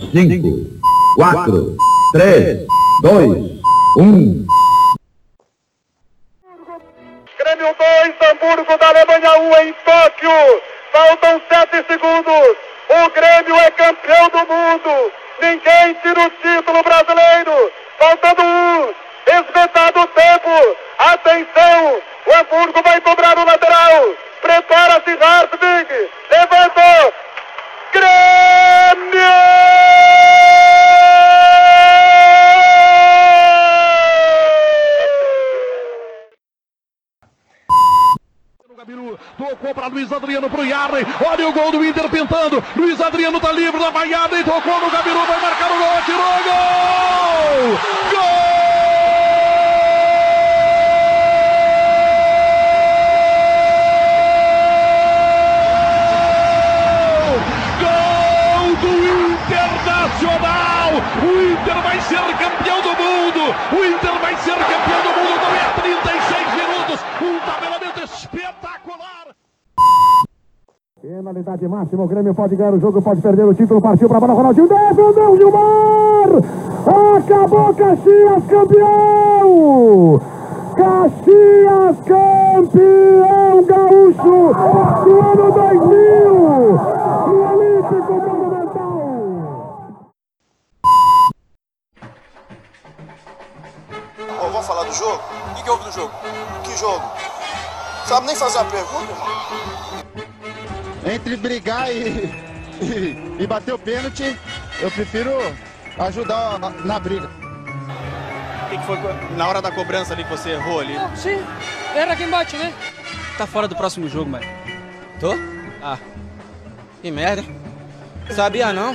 5, 4, 3, 2, 1. Grêmio 2, Hamburgo da Alemanha 1 em Tóquio. Faltam 7 segundos. O Grêmio é campeão do mundo. Ninguém tira o título brasileiro. Faltando um. Esgotado o tempo. Atenção. O Hamburgo vai cobrar o lateral. Prepara-se Hartwig. Levantou. Grêmio! Tocou para Luiz Adriano pro Yarley. Olha o gol do Inter pintando. Luiz Adriano tá livre da vaiada e tocou no Gabiru. Vai marcar o gol. Atirou gol! Gol! Gol do Internacional! O Inter vai ser campeão do mundo! O Inter vai ser campeão do mundo! Não é 36 minutos! Um tabelamento espetacular! Penalidade máxima, o Grêmio pode ganhar o jogo, pode perder o título, partiu para a bola, Ronaldinho, defendeu Gilmar! Acabou Caxias campeão! Caxias campeão gaúcho do ano 2000! Vamos falar do jogo? O que, que houve no jogo? Que jogo? Sabe nem fazer a pergunta, irmão? Entre brigar e, e, e bater o pênalti, eu prefiro ajudar na, na briga. O que, que foi na hora da cobrança ali que você errou ali? Sim, erra quem bate, né? Tá fora do próximo jogo, mano. Tô? Ah, que merda. Sabia não?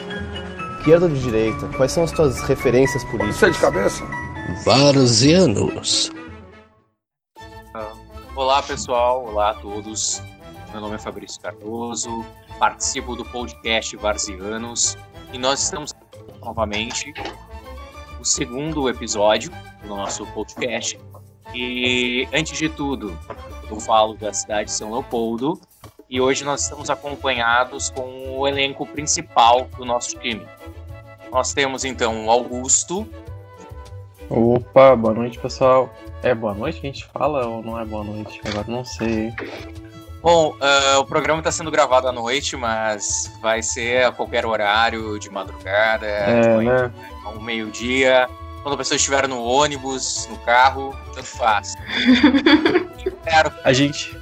Esquerda ou de direita? Quais são as tuas referências políticas? Você é de cabeça? Varzianos. Olá pessoal, olá a todos. Meu nome é Fabrício Cardoso, participo do podcast Varzianos e nós estamos novamente o segundo episódio do nosso podcast. E antes de tudo, eu falo da cidade de São Leopoldo e hoje nós estamos acompanhados com o elenco principal do nosso time. Nós temos então o Augusto, Opa, boa noite pessoal. É boa noite que a gente fala ou não é boa noite? Agora não sei. Bom, ah, o programa está sendo gravado à noite, mas vai ser a qualquer horário, de madrugada, É, de manhã, né? ao meio-dia, quando a pessoa estiver no ônibus, no carro, tanto faz. Espero. A gente.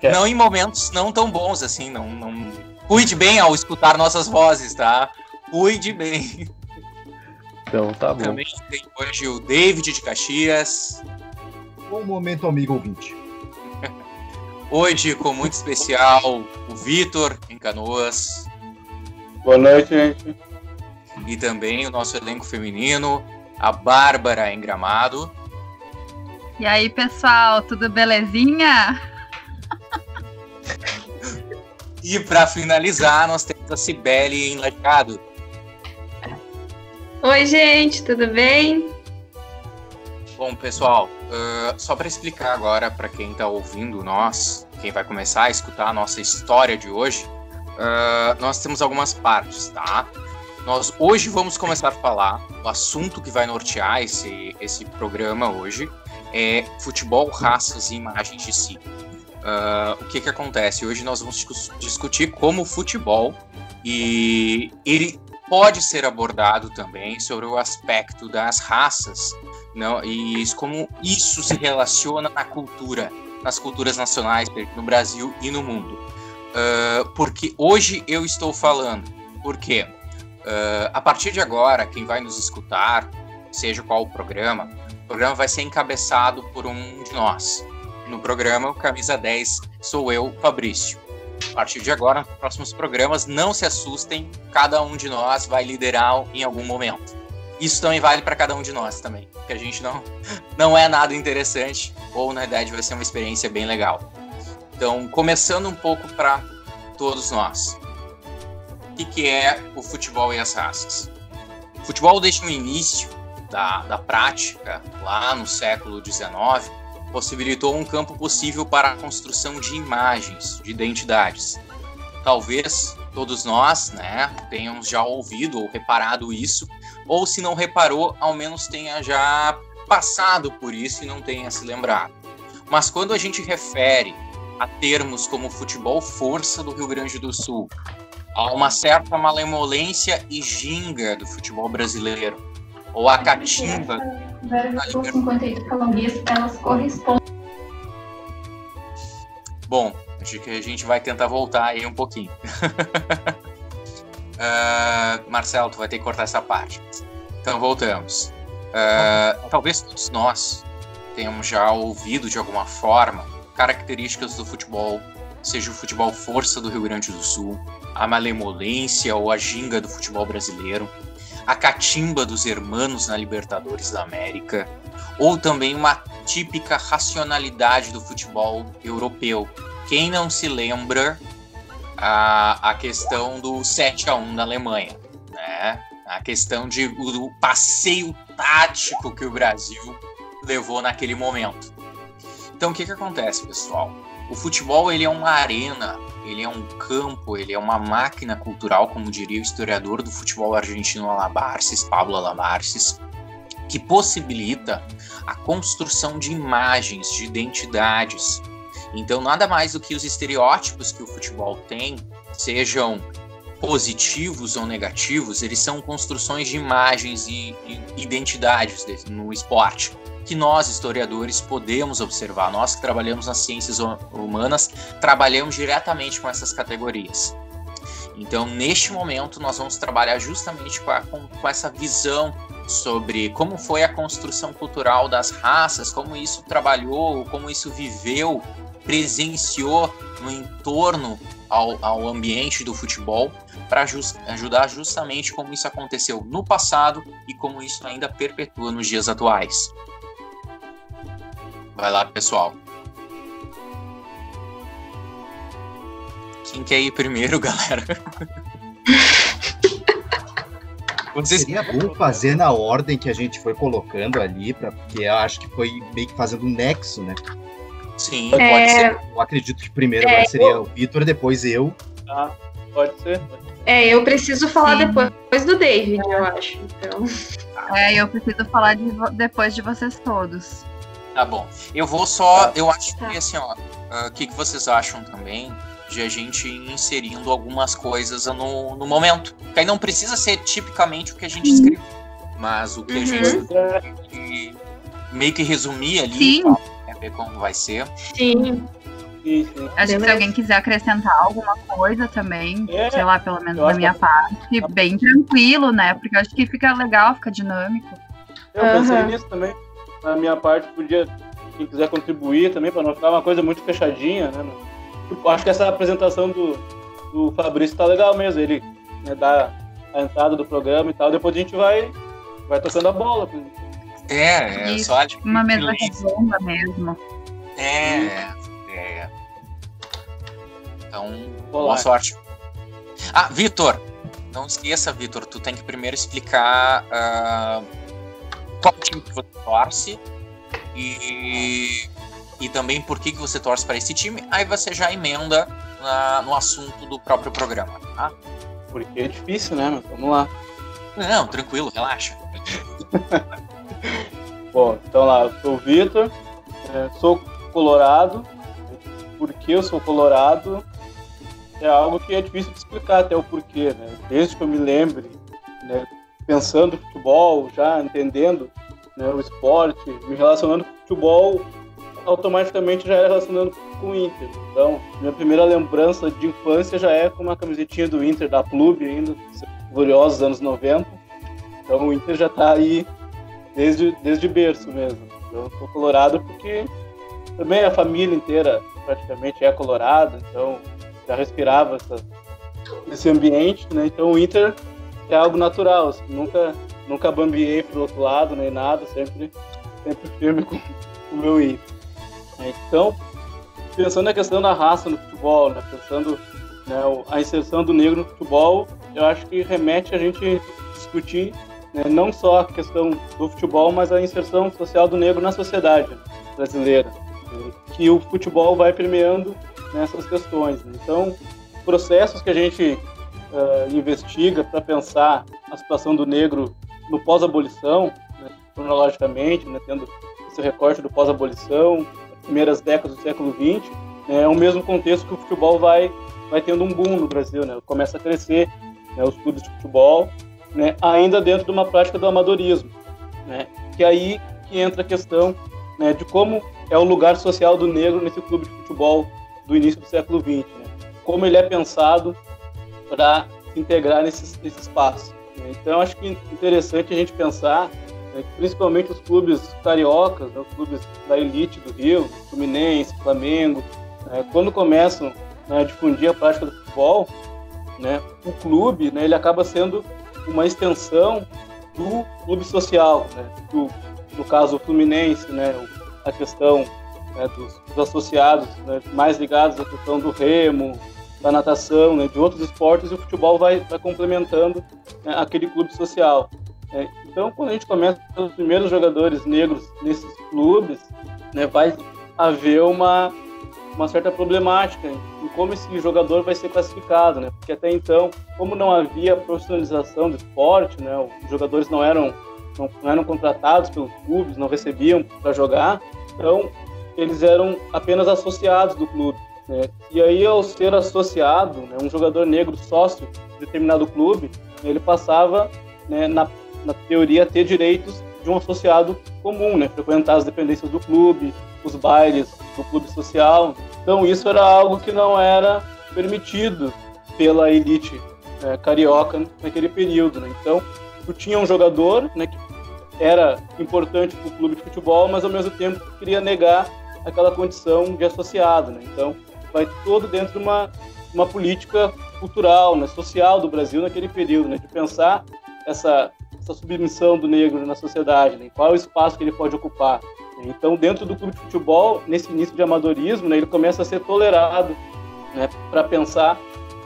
Quer. não em momentos não tão bons assim, não, não. Cuide bem ao escutar nossas vozes, tá? Cuide bem. Então tá bom. Também tem hoje o David de Caxias. Bom momento, amigo ouvinte. Hoje, com muito especial, o Vitor em Canoas. Boa noite, gente. E também o nosso elenco feminino, a Bárbara em Gramado. E aí, pessoal, tudo belezinha? E para finalizar, nós temos a Cibele em Lajado. Oi, gente, tudo bem? Bom, pessoal, ah, só para explicar agora para quem está ouvindo nós, quem vai começar a escutar a nossa história de hoje, ah, nós temos algumas partes, tá? Nós hoje vamos começar a falar, o assunto que vai nortear esse, esse programa hoje é futebol, raças e imagens de si. Ah, o que que acontece? Hoje nós vamos discu- discutir como o futebol e ele pode ser abordado também sobre o aspecto das raças não, e como isso se relaciona na cultura, nas culturas nacionais no Brasil e no mundo. Ah, porque hoje eu estou falando, porque ah, a partir de agora, quem vai nos escutar, seja qual o programa, o programa vai ser encabeçado por um de nós. No programa, Camisa 10 sou eu, Fabrício. A partir de agora, próximos programas, não se assustem, cada um de nós vai liderar em algum momento. Isso também vale para cada um de nós também, porque a gente não, não é nada interessante, ou na verdade vai ser uma experiência bem legal. Então, começando um pouco para todos nós. O que, que é o futebol e as raças? O futebol, desde o início da, da prática, lá no século XIX, possibilitou um campo possível para a construção de imagens, de identidades. Talvez todos nós, né, tenhamos já ouvido ou reparado isso, ou se não reparou, ao menos tenha já passado por isso e não tenha se lembrado. Mas quando a gente refere a termos como futebol força do Rio Grande do Sul, há uma certa malemolência e ginga do futebol brasileiro, ou a catimba. Versus 58 calorias, elas correspondem. Bom, acho que a gente vai tentar voltar aí um pouquinho. uh, Marcelo, tu vai ter que cortar essa parte. Então voltamos. Uh, talvez todos nós tenhamos já ouvido de alguma forma características do futebol, seja o futebol força do Rio Grande do Sul, a malemolência ou a ginga do futebol brasileiro, a catimba dos hermanos na Libertadores da América, ou também uma típica racionalidade do futebol europeu. Quem não se lembra a, a questão do 7 a 1 na Alemanha, né? A questão de o, passeio tático que o Brasil levou naquele momento. Então o que que acontece, pessoal? O futebol ele é uma arena, ele é um campo, ele é uma máquina cultural, como diria o historiador do futebol argentino Alabarces, Pablo Alabarces, que possibilita a construção de imagens, de identidades. Então, nada mais do que os estereótipos que o futebol tem, sejam positivos ou negativos, eles são construções de imagens e, e identidades no esporte que nós, historiadores, podemos observar. Nós que trabalhamos nas ciências humanas, trabalhamos diretamente com essas categorias. Então, neste momento, nós vamos trabalhar justamente com, a, com, com, essa visão sobre como foi a construção cultural das raças, como isso trabalhou, como isso viveu, presenciou no entorno ao, ao ambiente do futebol, para just, ajudar justamente como isso aconteceu no passado e como isso ainda perpetua nos dias atuais. Vai lá, pessoal. Quem quer ir primeiro, galera? Vocês... Seria bom fazer na ordem que a gente foi colocando ali, pra, porque eu acho que foi meio que fazendo um nexo, né? Sim, pode é... ser. Eu acredito que primeiro é, seria o Vitor, depois eu. Ah, pode ser. É, eu preciso falar Sim. depois do David, eu acho. Então... É, eu preciso falar de, depois de vocês todos. Tá bom. Eu vou só. Eu acho que assim, ó. O uh, que, que vocês acham também de a gente ir inserindo algumas coisas no, no momento? Que aí não precisa ser tipicamente o que a gente uhum. escreveu, mas o que uhum. a gente meio que resumir ali, Sim. Tá? Né, ver como vai ser. Sim. Acho que se alguém quiser acrescentar alguma coisa também, é, sei lá, pelo menos da minha parte, bem tranquilo, né? Porque eu acho que fica legal, fica dinâmico. Eu pensei uhum. nisso também na minha parte, podia, quem quiser contribuir também, para não ficar uma coisa muito fechadinha, né? Tipo, acho que essa apresentação do, do Fabrício tá legal mesmo, ele né, dá a entrada do programa e tal, depois a gente vai, vai tocando a bola. É, é só tipo, uma mesa redonda mesmo. É, é. Então, boa sorte. Ah, Vitor, não esqueça, Vitor, tu tem que primeiro explicar uh, qual time que você torce e, e também por que, que você torce para esse time. Aí você já emenda na, no assunto do próprio programa, tá? Porque é difícil, né? Mas vamos lá. Não, tranquilo, relaxa. Bom, então lá, eu sou o Vitor, é, sou colorado. Por que eu sou colorado é algo que é difícil de explicar até o porquê, né? Desde que eu me lembre, né? Pensando futebol, já entendendo né, o esporte, me relacionando com futebol, automaticamente já era relacionando com o Inter. Então, minha primeira lembrança de infância já é com uma camisetinha do Inter, da Clube ainda, gloriosos anos 90. Então o Inter já está aí desde, desde berço mesmo. Então, eu sou colorado porque também a família inteira praticamente é colorada, então já respirava essa, esse ambiente, né? Então o Inter é algo natural, assim, nunca, nunca bambiei pro outro lado nem nada, sempre, sempre firme com o meu Inter. Então, pensando na questão da raça no futebol, né, pensando né, a inserção do negro no futebol, eu acho que remete a gente discutir né, não só a questão do futebol, mas a inserção social do negro na sociedade brasileira, que o futebol vai permeando nessas questões. Então, processos que a gente uh, investiga para pensar a situação do negro no pós-abolição, né, cronologicamente, né, tendo esse recorte do pós-abolição, primeiras décadas do século XX, né, é o mesmo contexto que o futebol vai, vai tendo um boom no Brasil, né, começa a crescer né, os clubes de futebol, né, ainda dentro de uma prática do amadorismo, né, que é aí que entra a questão né, de como é o lugar social do negro nesse clube de futebol do início do século XX, né, como ele é pensado para se integrar nesse, nesse espaço. Então, acho que é interessante a gente pensar, né, principalmente os clubes cariocas, né, os clubes da elite do Rio, Fluminense, Flamengo, né, quando começam né, a difundir a prática do futebol, né, o clube né, ele acaba sendo uma extensão do clube social, né, do, no caso o Fluminense, né, a questão né, dos, dos, associados né, mais ligados à questão do remo, da natação, né, de outros esportes, e o futebol vai, vai complementando né, aquele clube social. Né. Então, quando a gente começa os primeiros jogadores negros nesses clubes, né, vai haver uma, uma certa problemática em como esse jogador vai ser classificado, né? Porque até então, como não havia profissionalização do esporte, né? Os jogadores não eram não, não eram contratados pelos clubes, não recebiam para jogar, então eles eram apenas associados do clube. Né? E aí, ao ser associado, né, um jogador negro sócio de determinado clube, ele passava, né, na, na teoria, a ter direitos de um associado comum, né? frequentar as dependências do clube, os bailes do clube social. Então isso era algo que não era permitido pela elite é, carioca naquele período. Né? Então tu tinha um jogador né, que era importante para o clube de futebol, mas ao mesmo tempo queria negar aquela condição de associado. Né? Então vai todo dentro de uma, uma política cultural, né, social do Brasil naquele período, né, de pensar essa, essa submissão do negro na sociedade, né, qual é o espaço que ele pode ocupar. Então, dentro do clube de futebol, nesse início de amadorismo, né, ele começa a ser tolerado né, para pensar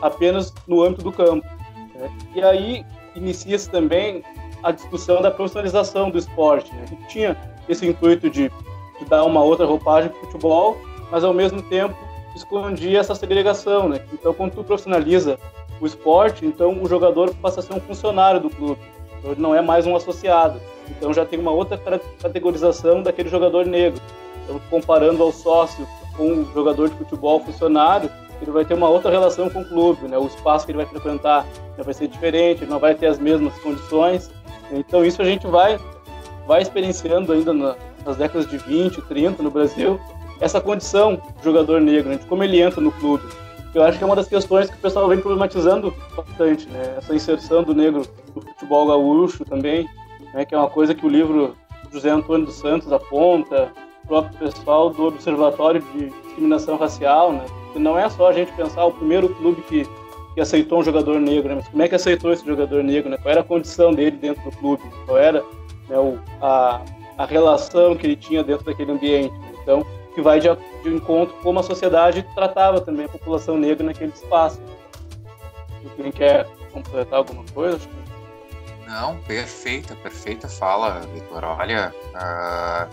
apenas no âmbito do campo. Né? E aí inicia-se também a discussão da profissionalização do esporte. Né? Ele tinha esse intuito de, de dar uma outra roupagem para o futebol, mas ao mesmo tempo escondia essa segregação. Né? Então, quando tu profissionaliza o esporte, então o jogador passa a ser um funcionário do clube, então, ele não é mais um associado. Então já tem uma outra categorização daquele jogador negro. Então, comparando ao sócio com um jogador de futebol funcionário, ele vai ter uma outra relação com o clube, né? O espaço que ele vai frequentar vai ser diferente, não vai ter as mesmas condições. Então isso a gente vai vai experienciando ainda nas décadas de 20, 30 no Brasil, essa condição de jogador negro, né? de como ele entra no clube. Eu acho que é uma das questões que o pessoal vem problematizando bastante, né? Essa inserção do negro no futebol gaúcho também, né, que é uma coisa que o livro José Antônio dos Santos aponta, o próprio pessoal do Observatório de Discriminação Racial, né, que não é só a gente pensar o primeiro clube que, que aceitou um jogador negro, né, mas como é que aceitou esse jogador negro, né, qual era a condição dele dentro do clube, qual era né, o, a, a relação que ele tinha dentro daquele ambiente. Então, que vai de, de encontro com como a sociedade tratava também a população negra naquele espaço. Quem quer completar alguma coisa? Não, perfeita, perfeita fala, Vitor. Olha, uh,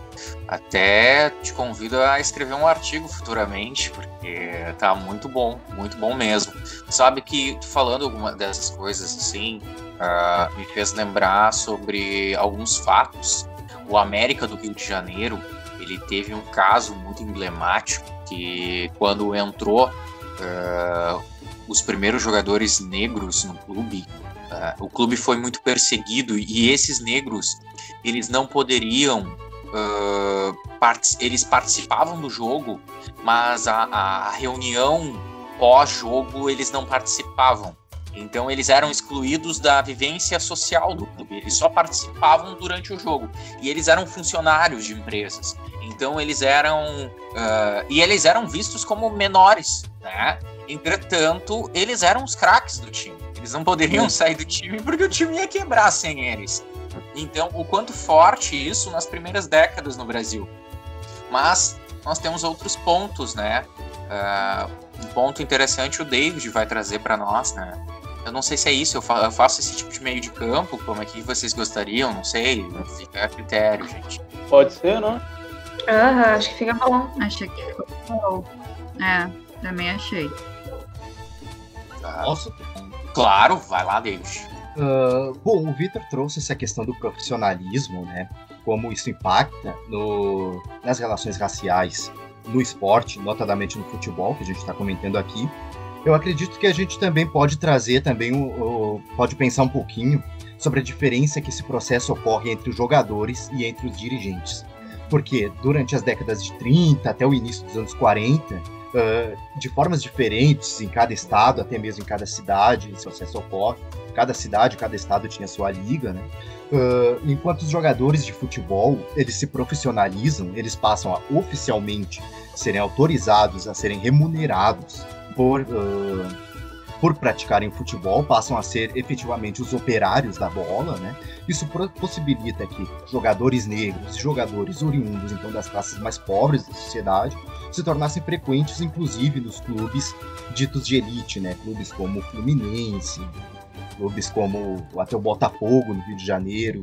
até te convido a escrever um artigo futuramente, porque tá muito bom, muito bom mesmo. Sabe que falando alguma dessas coisas assim, uh, me fez lembrar sobre alguns fatos. O América do Rio de Janeiro, ele teve um caso muito emblemático que quando entrou uh, os primeiros jogadores negros no clube Uh, o clube foi muito perseguido e esses negros eles não poderiam uh, part eles participavam do jogo mas a, a reunião pós-jogo eles não participavam então eles eram excluídos da vivência social do clube eles só participavam durante o jogo e eles eram funcionários de empresas então eles eram uh, e eles eram vistos como menores né entretanto eles eram os craques do time eles não poderiam sair do time porque o time ia quebrar sem eles. Então, o quanto forte isso nas primeiras décadas no Brasil. Mas nós temos outros pontos, né? Uh, um ponto interessante o David vai trazer para nós, né? Eu não sei se é isso, eu, fa eu, faço esse tipo de meio de campo, como é que vocês gostariam, não sei, fica a critério, gente. Pode ser, não? Aham, acho que fica bom. Achei que ficou bom. É, também achei. Tá. Nossa, Claro, vai lá, David. Uh, bom, o Victor trouxe essa questão do profissionalismo, né? Como isso impacta no, nas relações raciais no esporte, notadamente no futebol, que a gente está comentando aqui. Eu acredito que a gente também pode trazer também o, o, pode pensar um pouquinho sobre a diferença que esse processo ocorre entre os jogadores e entre os dirigentes. Porque durante as décadas de 30 até o início dos anos 40, uh, de formas diferentes em cada estado, até mesmo em cada cidade, esse processo ocorre. Cada cidade, cada estado tinha sua liga, né? Uh, enquanto os jogadores de futebol eles se profissionalizam, eles passam a oficialmente serem autorizados a serem remunerados por uh, por praticarem futebol, passam a ser efetivamente os operários da bola, né? Isso possibilita que jogadores negros, jogadores oriundos então das classes mais pobres da sociedade, se tornassem frequentes, inclusive nos clubes ditos de elite, né? Clubes como o Fluminense, clubes como até o Botafogo no Rio de Janeiro,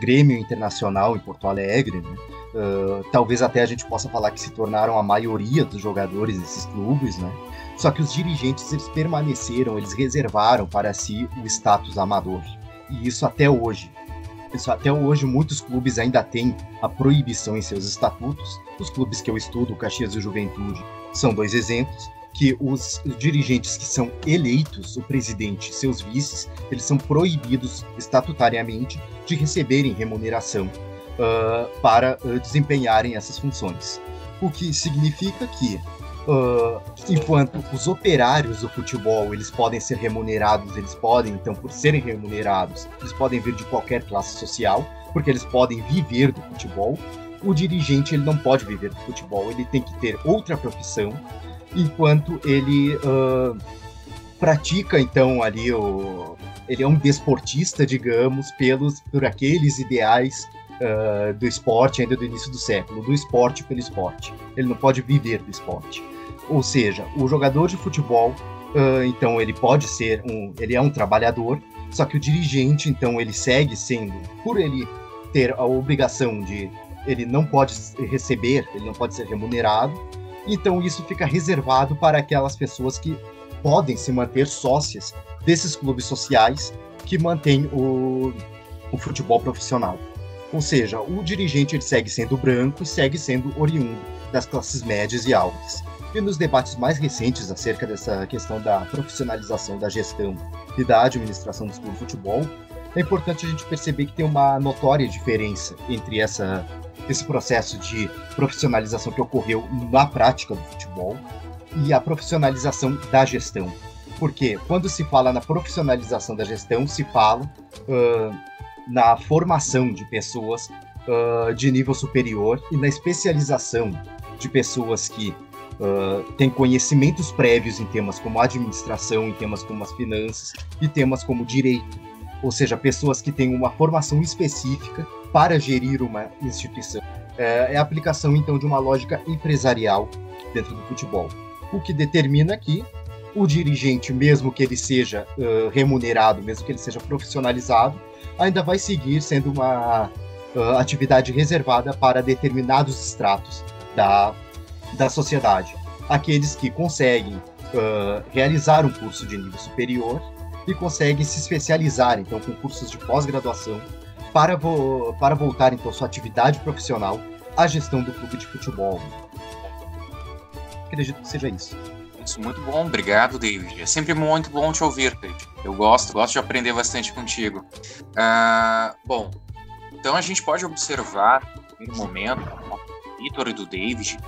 Grêmio Internacional em Porto Alegre, né? Uh, talvez até a gente possa falar que se tornaram a maioria dos jogadores desses clubes, né? Só que os dirigentes eles permaneceram, eles reservaram para si o status amador. E isso até hoje. Isso até hoje muitos clubes ainda têm a proibição em seus estatutos. Os clubes que eu estudo, Caxias e Juventude, são dois exemplos que os dirigentes que são eleitos, o presidente seus vices, eles são proibidos estatutariamente de receberem remuneração uh, para uh, desempenharem essas funções. O que significa que Uh, enquanto os operários do futebol eles podem ser remunerados, eles podem, então, por serem remunerados, eles podem vir de qualquer classe social, porque eles podem viver do futebol. O dirigente ele não pode viver do futebol, ele tem que ter outra profissão, enquanto ele uh, pratica então ali o, ele é um desportista, digamos, pelos por aqueles ideais uh, do esporte ainda do início do século, do esporte pelo esporte. Ele não pode viver do esporte. Ou seja, o jogador de futebol, uh, então ele pode ser um, ele é um trabalhador, só que o dirigente, então ele segue sendo, por ele ter a obrigação de, ele não pode receber, ele não pode ser remunerado, então isso fica reservado para aquelas pessoas que podem se manter sócias desses clubes sociais que mantêm o, o futebol profissional. Ou seja, o dirigente ele segue sendo branco e segue sendo oriundo das classes médias e altas. E nos debates mais recentes acerca dessa questão da profissionalização da gestão e da administração dos clubes de futebol, é importante a gente perceber que tem uma notória diferença entre essa, esse processo de profissionalização que ocorreu na prática do futebol e a profissionalização da gestão. Porque quando se fala na profissionalização da gestão, se fala uh, na formação de pessoas uh, de nível superior e na especialização de pessoas que uh, têm conhecimentos prévios em temas como administração, em temas como as finanças e temas como direito. Ou seja, pessoas que têm uma formação específica para gerir uma instituição. É, é a aplicação, então, de uma lógica empresarial dentro do futebol. O que determina que o dirigente, mesmo que ele seja uh, remunerado, mesmo que ele seja profissionalizado, ainda vai seguir sendo uma uh, atividade reservada para determinados estratos da, da sociedade. Aqueles que conseguem uh, realizar um curso de nível superior e conseguem se especializar, então, com cursos de pós-graduação, para, vo para voltar, então, sua atividade profissional à gestão do clube de futebol. Acredito que seja isso. Isso, muito bom, obrigado, David. É sempre muito bom te ouvir, David. Eu gosto, gosto de aprender bastante contigo. Uh, bom, então a gente pode observar, no momento, do Vitor e do David,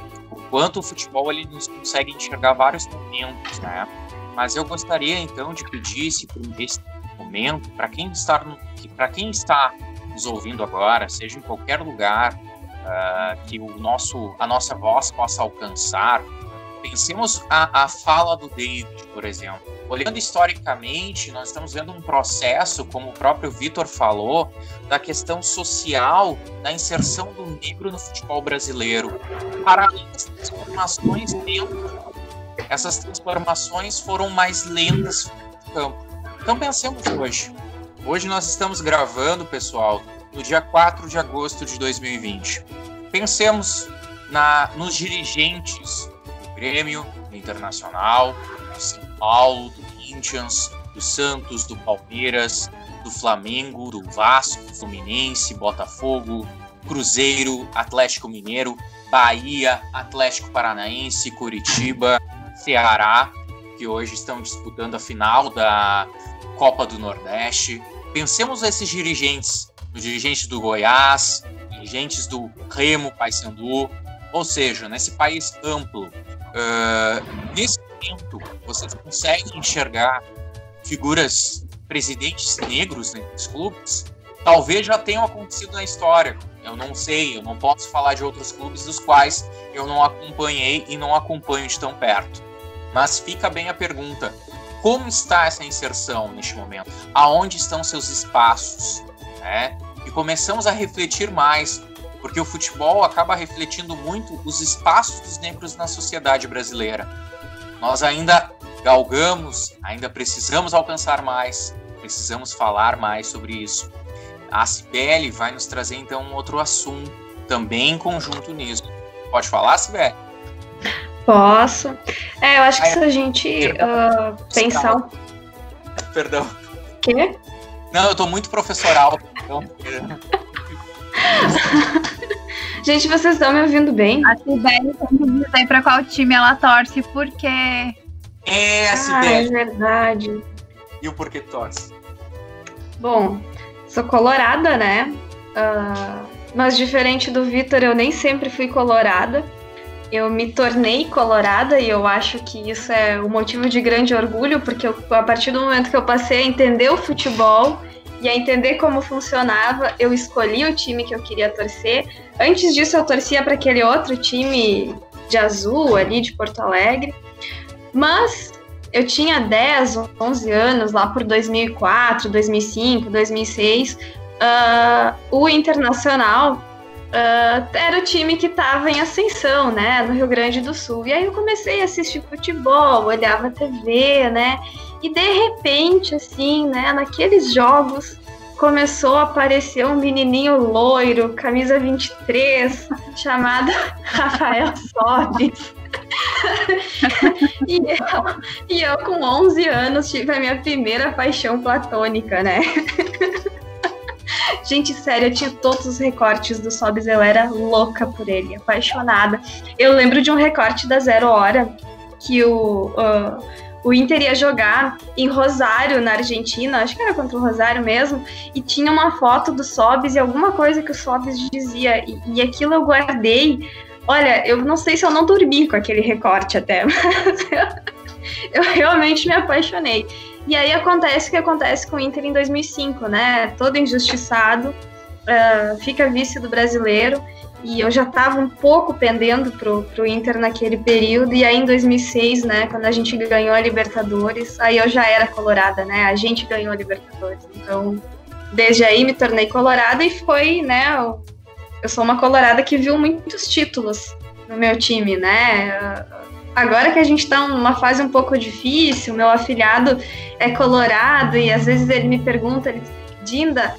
o quanto o futebol ele nos consegue enxergar vários momentos, né? Mas eu gostaria então de pedir esse, esse momento para quem está para quem está nos ouvindo agora, seja em qualquer lugar, uh, que o nosso a nossa voz possa alcançar Pensemos a, a fala do David, por exemplo. Olhando historicamente, nós estamos vendo um processo, como o próprio Vitor falou, da questão social, da inserção do negro no futebol brasileiro. Para das transformações lentas, essas transformações foram mais lentas no campo. Então pensemos hoje. Hoje nós estamos gravando, pessoal, no dia 4 de agosto de 2020. Pensemos na, nos dirigentes Grêmio, do Internacional, do São Paulo, do Corinthians, do Santos, do Palmeiras, do Flamengo, do Vasco, Fluminense, Botafogo, Cruzeiro, Atlético Mineiro, Bahia, Atlético Paranaense, Curitiba, Ceará, que hoje estão disputando a final da Copa do Nordeste. Pensemos nesses dirigentes, os dirigentes do Goiás, dirigentes do Remo, Paysandu, ou seja, nesse país amplo. Uh, nesse momento, vocês conseguem enxergar figuras, presidentes negros nesses clubes? Talvez já tenham acontecido na história. Eu não sei, eu não posso falar de outros clubes dos quais eu não acompanhei e não acompanho de tão perto. Mas fica bem a pergunta: como está essa inserção neste momento? Aonde estão seus espaços? Né? E começamos a refletir mais, porque o futebol acaba refletindo muito os espaços dos negros na sociedade brasileira. Nós ainda galgamos, ainda precisamos alcançar mais, precisamos falar mais sobre isso. A Cibele vai nos trazer então um outro assunto, também em conjunto nisso. Pode falar, Cibele? Posso. É, eu acho que se a gente uh, pensar. Perdão. Quê? Não, eu tô muito professoral. Então... gente, vocês estão me ouvindo bem? A Sibeli sempre diz aí pra qual time ela torce, porque. É, a Sibeli. Ah, é verdade. E o porquê torce? Bom, sou colorada, né? Uh, mas diferente do Vitor, eu nem sempre fui colorada eu me tornei colorada e eu acho que isso é um motivo de grande orgulho, porque eu, a partir do momento que eu passei a entender o futebol e a entender como funcionava, eu escolhi o time que eu queria torcer. Antes disso, eu torcia para aquele outro time de azul ali de Porto Alegre. Mas eu tinha 10, 11 anos, lá por 2004, 2005, 2006. Uh, o Internacional uh, era o time que estava em ascensão, né, no Rio Grande do Sul. E aí eu comecei a assistir futebol, olhava TV, né, e de repente, assim, né, naqueles jogos começou a aparecer um menininho loiro, camisa 23, chamado Rafael Sobis. e, eu, e eu, com 11 anos, tive a minha primeira paixão platônica, né? Gente, sério, eu tinha todos os recortes do Sobs, eu era louca por ele, apaixonada. Eu lembro de um recorte da Zero Hora que o, uh, o Inter ia jogar em Rosário, na Argentina, acho que era contra o Rosário mesmo, e tinha uma foto do Sobs e alguma coisa que o Sobs dizia, e, e aquilo eu guardei. Olha, eu não sei se eu não dormi com aquele recorte até, mas eu, eu realmente me apaixonei. E aí acontece o que acontece com o Inter em 2005, né? Todo injustiçado, uh, fica vice do brasileiro. E eu já estava um pouco pendendo pro, pro Inter naquele período. E aí em 2006, né, quando a gente ganhou a Libertadores, aí eu já era colorada, né? A gente ganhou a Libertadores. Então, desde aí me tornei colorada e foi, né? Eu, eu sou uma colorada que viu muitos títulos no meu time, né? Agora que a gente está numa fase um pouco difícil, meu afilhado é colorado e às vezes ele me pergunta, ele diz, Dinda,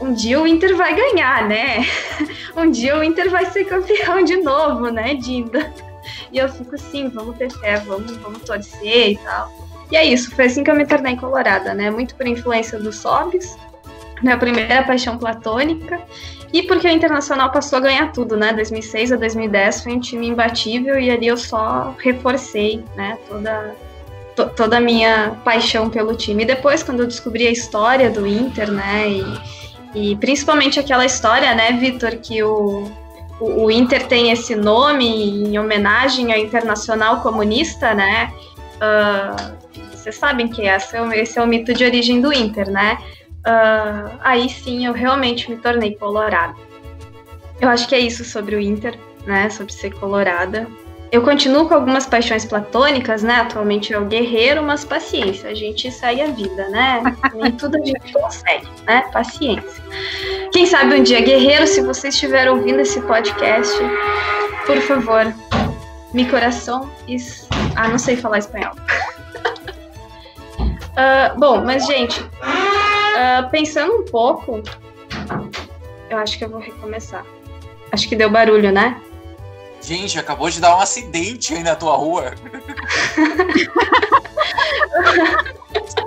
um dia o Inter vai ganhar, né? um dia o Inter vai ser campeão de novo, né, Dinda? E eu fico assim, vamos ter fé, vamos, vamos torcer e tal. E é isso, foi assim que eu me tornei colorada, né? Muito por influência dos Sobs, minha primeira paixão platônica. E porque o Internacional passou a ganhar tudo, né? 2006 a 2010 foi um time imbatível e ali eu só reforcei, né? Toda, to, toda a minha paixão pelo time. E depois, quando eu descobri a história do Inter, né? E, e principalmente aquela história, né, Vitor, que o, o, o, Inter tem esse nome em homenagem ao Internacional Comunista, né? Uh, vocês sabem que esse é, o, esse é o mito de origem do Inter, né? uh, aí sim eu realmente me tornei colorada. Eu acho que é isso sobre o Inter, né? Sobre ser colorada. Eu continuo com algumas paixões platônicas, né? Atualmente é o guerreiro, mas paciência, a gente segue a vida, né? Nem tudo a gente consegue, né? Paciência. Quem sabe um dia, guerreiro, se você estiver ouvindo esse podcast, por favor, mi coração is... Ah, não sei falar espanhol. uh, bom, mas gente, Uh, pensando um pouco, eu acho que eu vou recomeçar. Acho que deu barulho, né? Gente, acabou de dar um acidente aí na tua rua.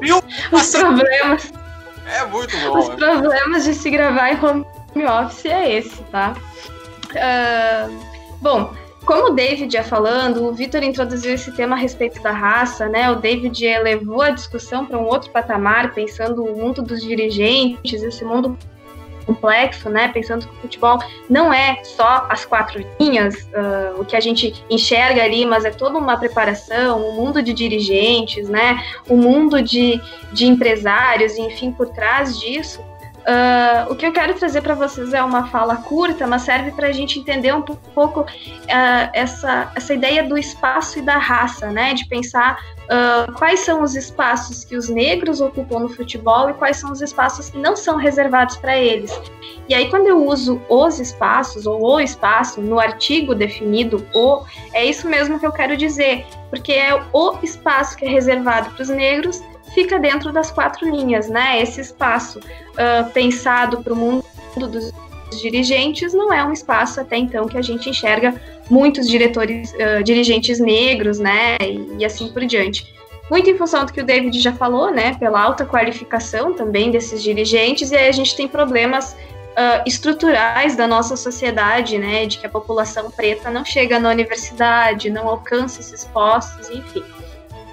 Viu? Os problemas. É muito bom. Os problemas de se gravar em home office é esse, tá? Uh, bom, como o David ia falando, o Vitor introduziu esse tema a respeito da raça, né? O David elevou a discussão para um outro patamar, pensando o mundo dos dirigentes, esse mundo complexo, né? Pensando que o futebol não é só as quatro linhas, uh, o que a gente enxerga ali, mas é toda uma preparação, um mundo de dirigentes, né? O um mundo de, de empresários, enfim, por trás disso. Uh, o que eu quero trazer para vocês é uma fala curta, mas serve para a gente entender um pouco uh, essa, essa ideia do espaço e da raça, né? De pensar uh, quais são os espaços que os negros ocupam no futebol e quais são os espaços que não são reservados para eles. E aí, quando eu uso os espaços ou o espaço no artigo definido o, é isso mesmo que eu quero dizer, porque é o espaço que é reservado para os negros fica dentro das quatro linhas, né? Esse espaço uh, pensado para o mundo dos dirigentes não é um espaço até então que a gente enxerga muitos diretores, uh, dirigentes negros, né? E, e, assim por diante. Muito em função do que o David já falou, né? Pela alta qualificação também desses dirigentes, e aí a gente tem problemas uh, estruturais da nossa sociedade, né? De que a população preta não chega na universidade, não alcança esses postos, enfim.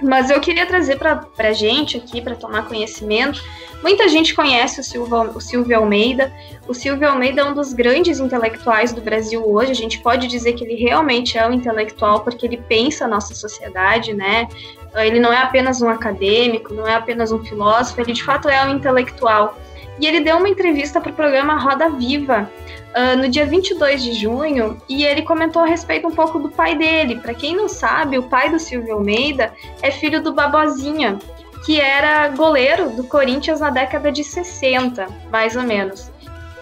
Mas eu queria trazer para a gente aqui, para tomar conhecimento. Muita gente conhece o Silvio, o Silvio Almeida. O Silvio Almeida é um dos grandes intelectuais do Brasil hoje. A gente pode dizer que ele realmente é um intelectual porque ele pensa a nossa sociedade, né? Ele não é apenas um acadêmico, não é apenas um filósofo, ele de fato é um intelectual. E ele deu uma entrevista para o programa Roda Viva, uh, no dia 22 de junho e ele comentou a respeito um pouco do pai dele. Para quem não sabe, o pai do Silvio Almeida é filho do Babozinha, que era goleiro do Corinthians na década de 60, mais ou menos.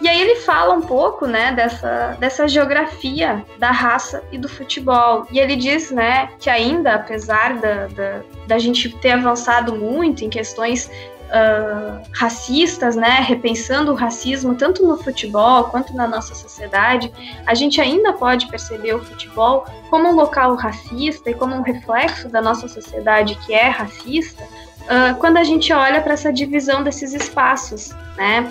E aí ele fala um pouco, né, dessa, dessa geografia da raça e do futebol. E ele diz, né, que ainda, apesar da, da, da gente ter avançado muito em questões uh, racistas, né, repensando o racismo tanto no futebol quanto na nossa sociedade, a gente ainda pode perceber o futebol como um local racista e como um reflexo da nossa sociedade que é racista, uh, quando a gente olha para essa divisão desses espaços, né?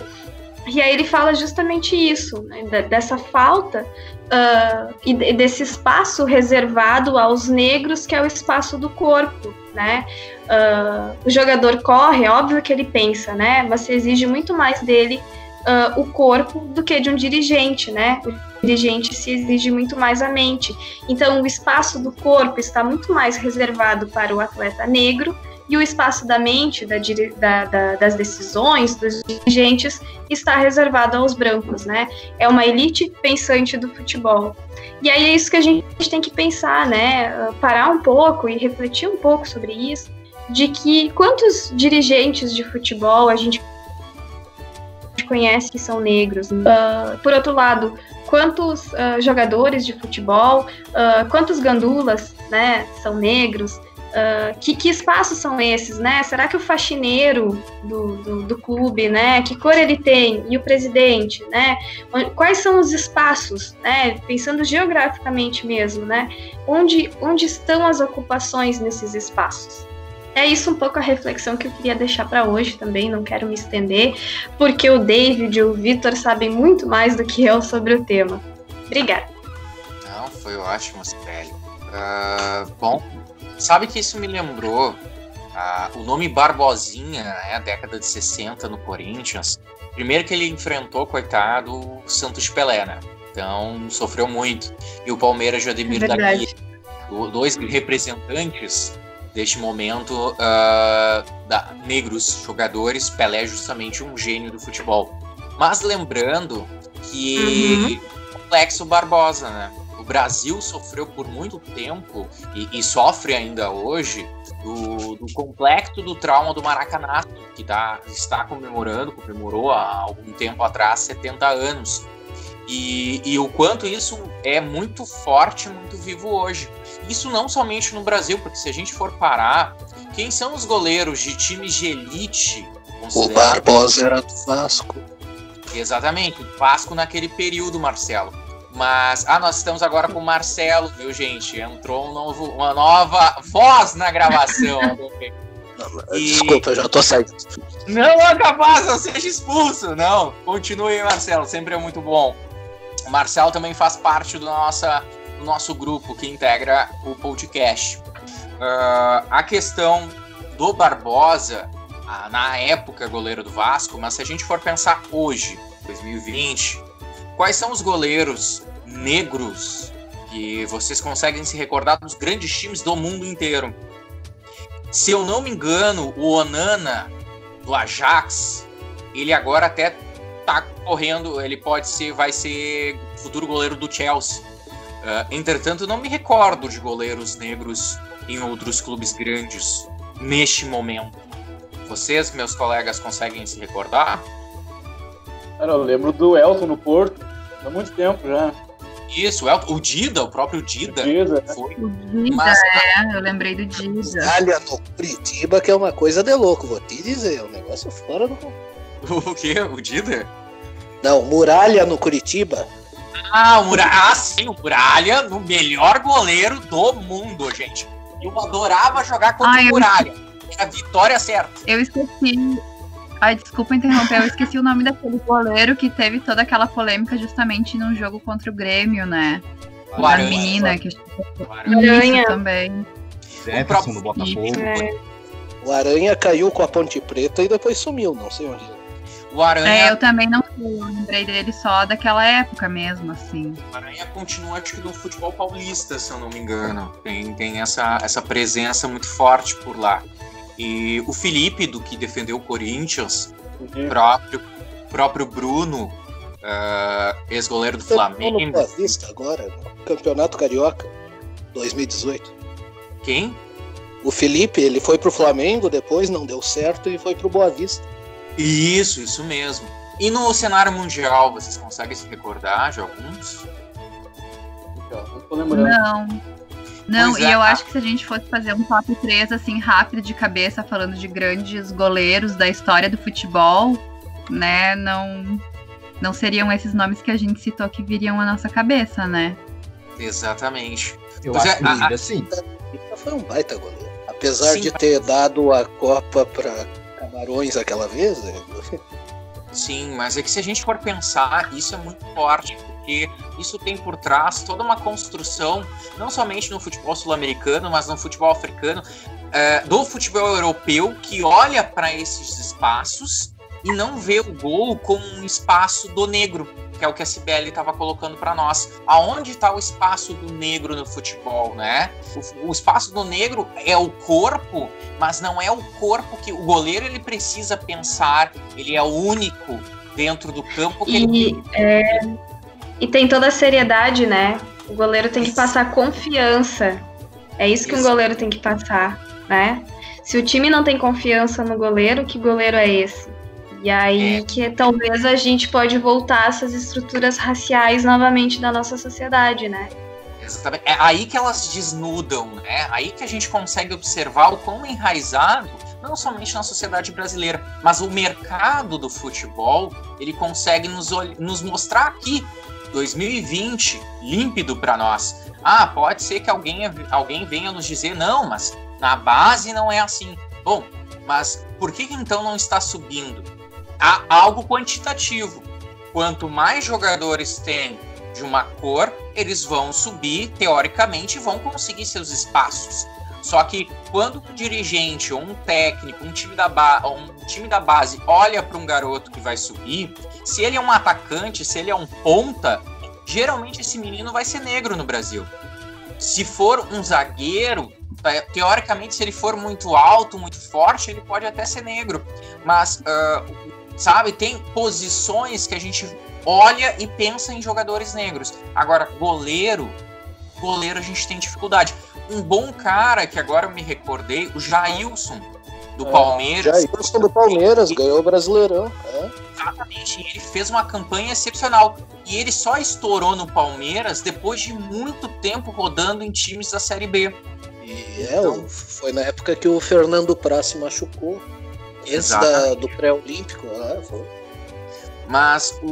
E aí ele fala justamente isso, né, dessa falta uh, e desse espaço reservado aos negros, que é o espaço do corpo, né? Uh, o jogador corre, óbvio que ele pensa, né? Você exige muito mais dele uh, o corpo do que de um dirigente, né? O dirigente se exige muito mais a mente. Então, o espaço do corpo está muito mais reservado para o atleta negro e o espaço da mente, da, da, da, das decisões dos dirigentes, está reservado aos brancos, né? É uma elite pensante do futebol. E aí é isso que a gente tem que pensar, né? Parar um pouco e refletir um pouco sobre isso, de que quantos dirigentes de futebol a gente conhece que são negros. Uh, por outro lado, quantos uh, jogadores de futebol, uh, quantos gandulas, né, são negros? Uh, que, que, espaços são esses, né? Será que o faxineiro do, do, do, clube, né? Que cor ele tem? E o presidente, né? Quais são os espaços, né? Pensando geograficamente mesmo, né? Onde, onde estão as ocupações nesses espaços? É isso um pouco a reflexão que eu queria deixar para hoje também, não quero me estender, porque o David e o Vitor sabem muito mais do que eu sobre o tema. Obrigada. Não, foi ótimo, Sibeli. Uh, bom, Sabe que isso me lembrou ah, o nome Barbosinha, né, década de 60 no Corinthians. Primeiro que ele enfrentou, coitado, o Santos Pelé, né? Então sofreu muito. E o Palmeiras de Ademir é da Guia, dois representantes deste momento uh, da, negros jogadores. Pelé é justamente um gênio do futebol. Mas lembrando que uhum. Complexo Barbosa, né? Brasil sofreu por muito tempo e, e sofre ainda hoje do, do, complexo do trauma do Maracanato, que tá, está comemorando, comemorou há algum tempo atrás 70 anos. E, e, o quanto isso é muito forte, muito vivo hoje. Isso não somente no Brasil, porque se a gente for parar, quem são os goleiros de times de elite? O Barbosa era do Vasco. Exatamente, o Vasco naquele período, Marcelo. Mas, ah, nós estamos agora com o Marcelo, viu, gente? Entrou um novo, uma nova voz na gravação. E... Desculpa, eu já tô saindo. Não, capaz, não seja expulso. Não, continue, Marcelo, sempre é muito bom. O Marcelo também faz parte do, nossa, do nosso grupo que integra o podcast. Uh, a questão do Barbosa, uh, na época goleiro do Vasco, mas se a gente for pensar hoje, 2020, quais são os goleiros negros que vocês conseguem se recordar dos grandes times do mundo inteiro? Se eu não me engano, o Onana do Ajax, ele agora até tá correndo, ele pode ser, vai ser futuro goleiro do Chelsea. Uh, entretanto, não me recordo de goleiros negros em outros clubes grandes neste momento. Vocês, meus colegas, conseguem se recordar? Cara, eu lembro do Elton no Porto, há muito tempo já. Isso, o Dida, o próprio Dida. O Dida, né? foi. O Dida, Mas, é, eu lembrei do Dida. Olha no Curitiba, que é uma coisa de louco, vou te dizer, é um negócio fora do. O quê? O Dida? Não, Muralha no Curitiba. Ah, o Muralha, ah, sim, o Muralha, no melhor goleiro do mundo, gente. Eu adorava jogar contra Ai, o Muralha. Era a vitória certa. Eu esqueci. Ai, desculpa interromper, eu esqueci o nome daquele goleiro que teve toda aquela polêmica justamente num jogo contra o Grêmio, né? O a Aranha, menina que o Aranha também. Jefferson no Botafogo. É. O Aranha caiu com a Ponte Preta e depois sumiu, não sei onde. O Aranha. É, eu também não sei, eu lembrei dele só daquela época mesmo, assim. O Aranha continua, acho que, no futebol paulista, se eu não me engano. Tem, tem essa, essa presença muito forte por lá. E o Felipe, do que defendeu o Corinthians, o uhum. próprio, próprio Bruno, uh, ex-goleiro do Flamengo. No Boa Vista agora, no Campeonato Carioca 2018. Quem? O Felipe, ele foi pro Flamengo, depois não deu certo e foi pro Boa Vista. Isso, isso mesmo. E no cenário mundial, vocês conseguem se recordar de alguns? Não. Não, pois e é. eu acho que se a gente fosse fazer um top 3, assim, rápido de cabeça, falando de grandes goleiros da história do futebol, né, não, não seriam esses nomes que a gente citou que viriam à nossa cabeça, né? Exatamente. Eu pois acho é, que a, sim. Foi um baita goleiro. Apesar sim, de ter dado a Copa para Camarões aquela vez. Né? Sim, mas é que se a gente for pensar, isso é muito forte, porque isso tem por trás toda uma construção, não somente no futebol sul-americano, mas no futebol africano, é, do futebol europeu, que olha para esses espaços e não vê o gol como um espaço do negro que é o que a Cibele estava colocando para nós. Aonde está o espaço do negro no futebol, né? O, o, espaço do negro é o corpo, mas não é o corpo que o goleiro ele precisa pensar. Ele é o único dentro do campo que e, ele. É, e tem toda a seriedade, né? O goleiro tem que passar confiança. É isso que um goleiro tem que passar, né? Se o time não tem confiança no goleiro, que goleiro é esse? E aí é. que talvez a gente pode voltar a essas estruturas raciais novamente da nossa sociedade, né? Exatamente. É aí que elas desnudam, né? Aí que a gente consegue observar o quão enraizado, não somente na sociedade brasileira, mas o mercado do futebol, ele consegue nos, nos mostrar aqui, 2020, límpido para nós. Ah, pode ser que alguém, alguém venha nos dizer, não, mas na base não é assim. Bom, mas por que então não está subindo? há algo quantitativo. Quanto mais jogadores tem de uma cor, eles vão subir, teoricamente, vão conseguir seus espaços. Só que quando um dirigente ou um técnico, um time da, ba um time da base olha para um garoto que vai subir, se ele é um atacante, se ele é um ponta, geralmente esse menino vai ser negro no Brasil. Se for um zagueiro, teoricamente, se ele for muito alto, muito forte, ele pode até ser negro. Mas uh, sabe? Tem posições que a gente olha e pensa em jogadores negros. Agora, goleiro, goleiro a gente tem dificuldade. Um bom cara que agora eu me recordei, o Jailson do é, Palmeiras. Jailson do Palmeiras ganhou o Brasileirão. É. Exatamente, ele fez uma campanha excepcional. E ele só estourou no Palmeiras depois de muito tempo rodando em times da Série B. E é, então, foi na época que o Fernando Praz se machucou. Antes da, do pré-olímpico, né? Mas o,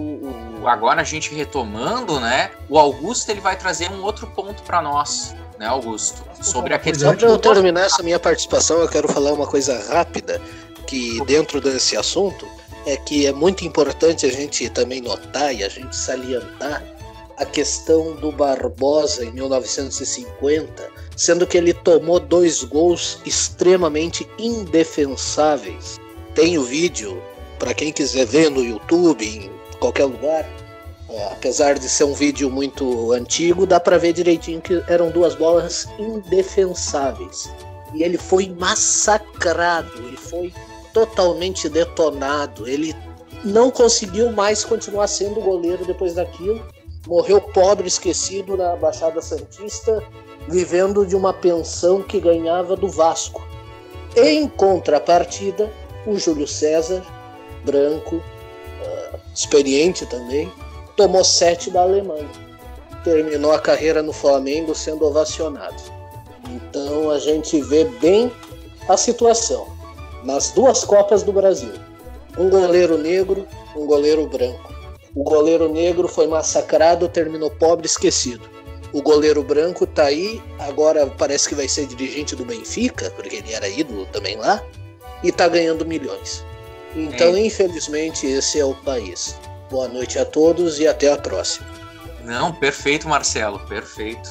o, agora a gente retomando, né? O Augusto ele vai trazer um outro ponto para nós. né, Augusto? Sobre a questão. Só para eu terminar essa minha participação, eu quero falar uma coisa rápida que dentro desse assunto é que é muito importante a gente também notar e a gente salientar a questão do Barbosa em 1950, sendo que ele tomou dois gols extremamente indefensáveis. Tem o vídeo para quem quiser ver no YouTube, em qualquer lugar. É, apesar de ser um vídeo muito antigo, dá para ver direitinho que eram duas bolas indefensáveis. E ele foi massacrado, ele foi totalmente detonado. Ele não conseguiu mais continuar sendo goleiro depois daquilo. Morreu pobre, esquecido na Baixada Santista, vivendo de uma pensão que ganhava do Vasco. Em contrapartida, o Júlio César, branco, uh, experiente também, tomou sete da Alemanha. Terminou a carreira no Flamengo sendo ovacionado. Então a gente vê bem a situação. Nas duas Copas do Brasil, um goleiro negro, um goleiro branco. O goleiro negro foi massacrado, terminou pobre, esquecido. O goleiro branco tá aí, agora parece que vai ser dirigente do Benfica, porque ele era ídolo também lá, e tá ganhando milhões. Então, é. infelizmente, esse é o país. Boa noite a todos e até a próxima. Não, perfeito, Marcelo, perfeito.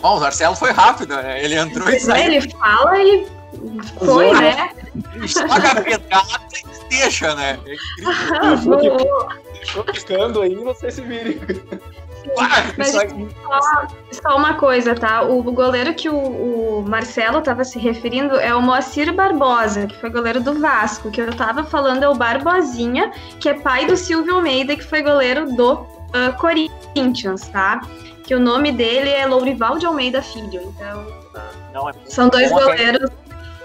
Bom, o Marcelo foi rápido, né? Ele entrou e saiu. Ele fala e foi, né? Joga a pedrada e deixa, né? É incrível. Estou ficando aí, você se vire. Mas só, só, uma coisa, tá? O goleiro que o, o Marcelo estava se referindo é o Moacir Barbosa, que foi goleiro do Vasco. Que eu estava falando é o Barbosinha, que é pai do Silvio Almeida, que foi goleiro do uh, Corinthians, tá? Que o nome dele é Lourival de Almeida Filho. Então, Não, é são dois goleiros.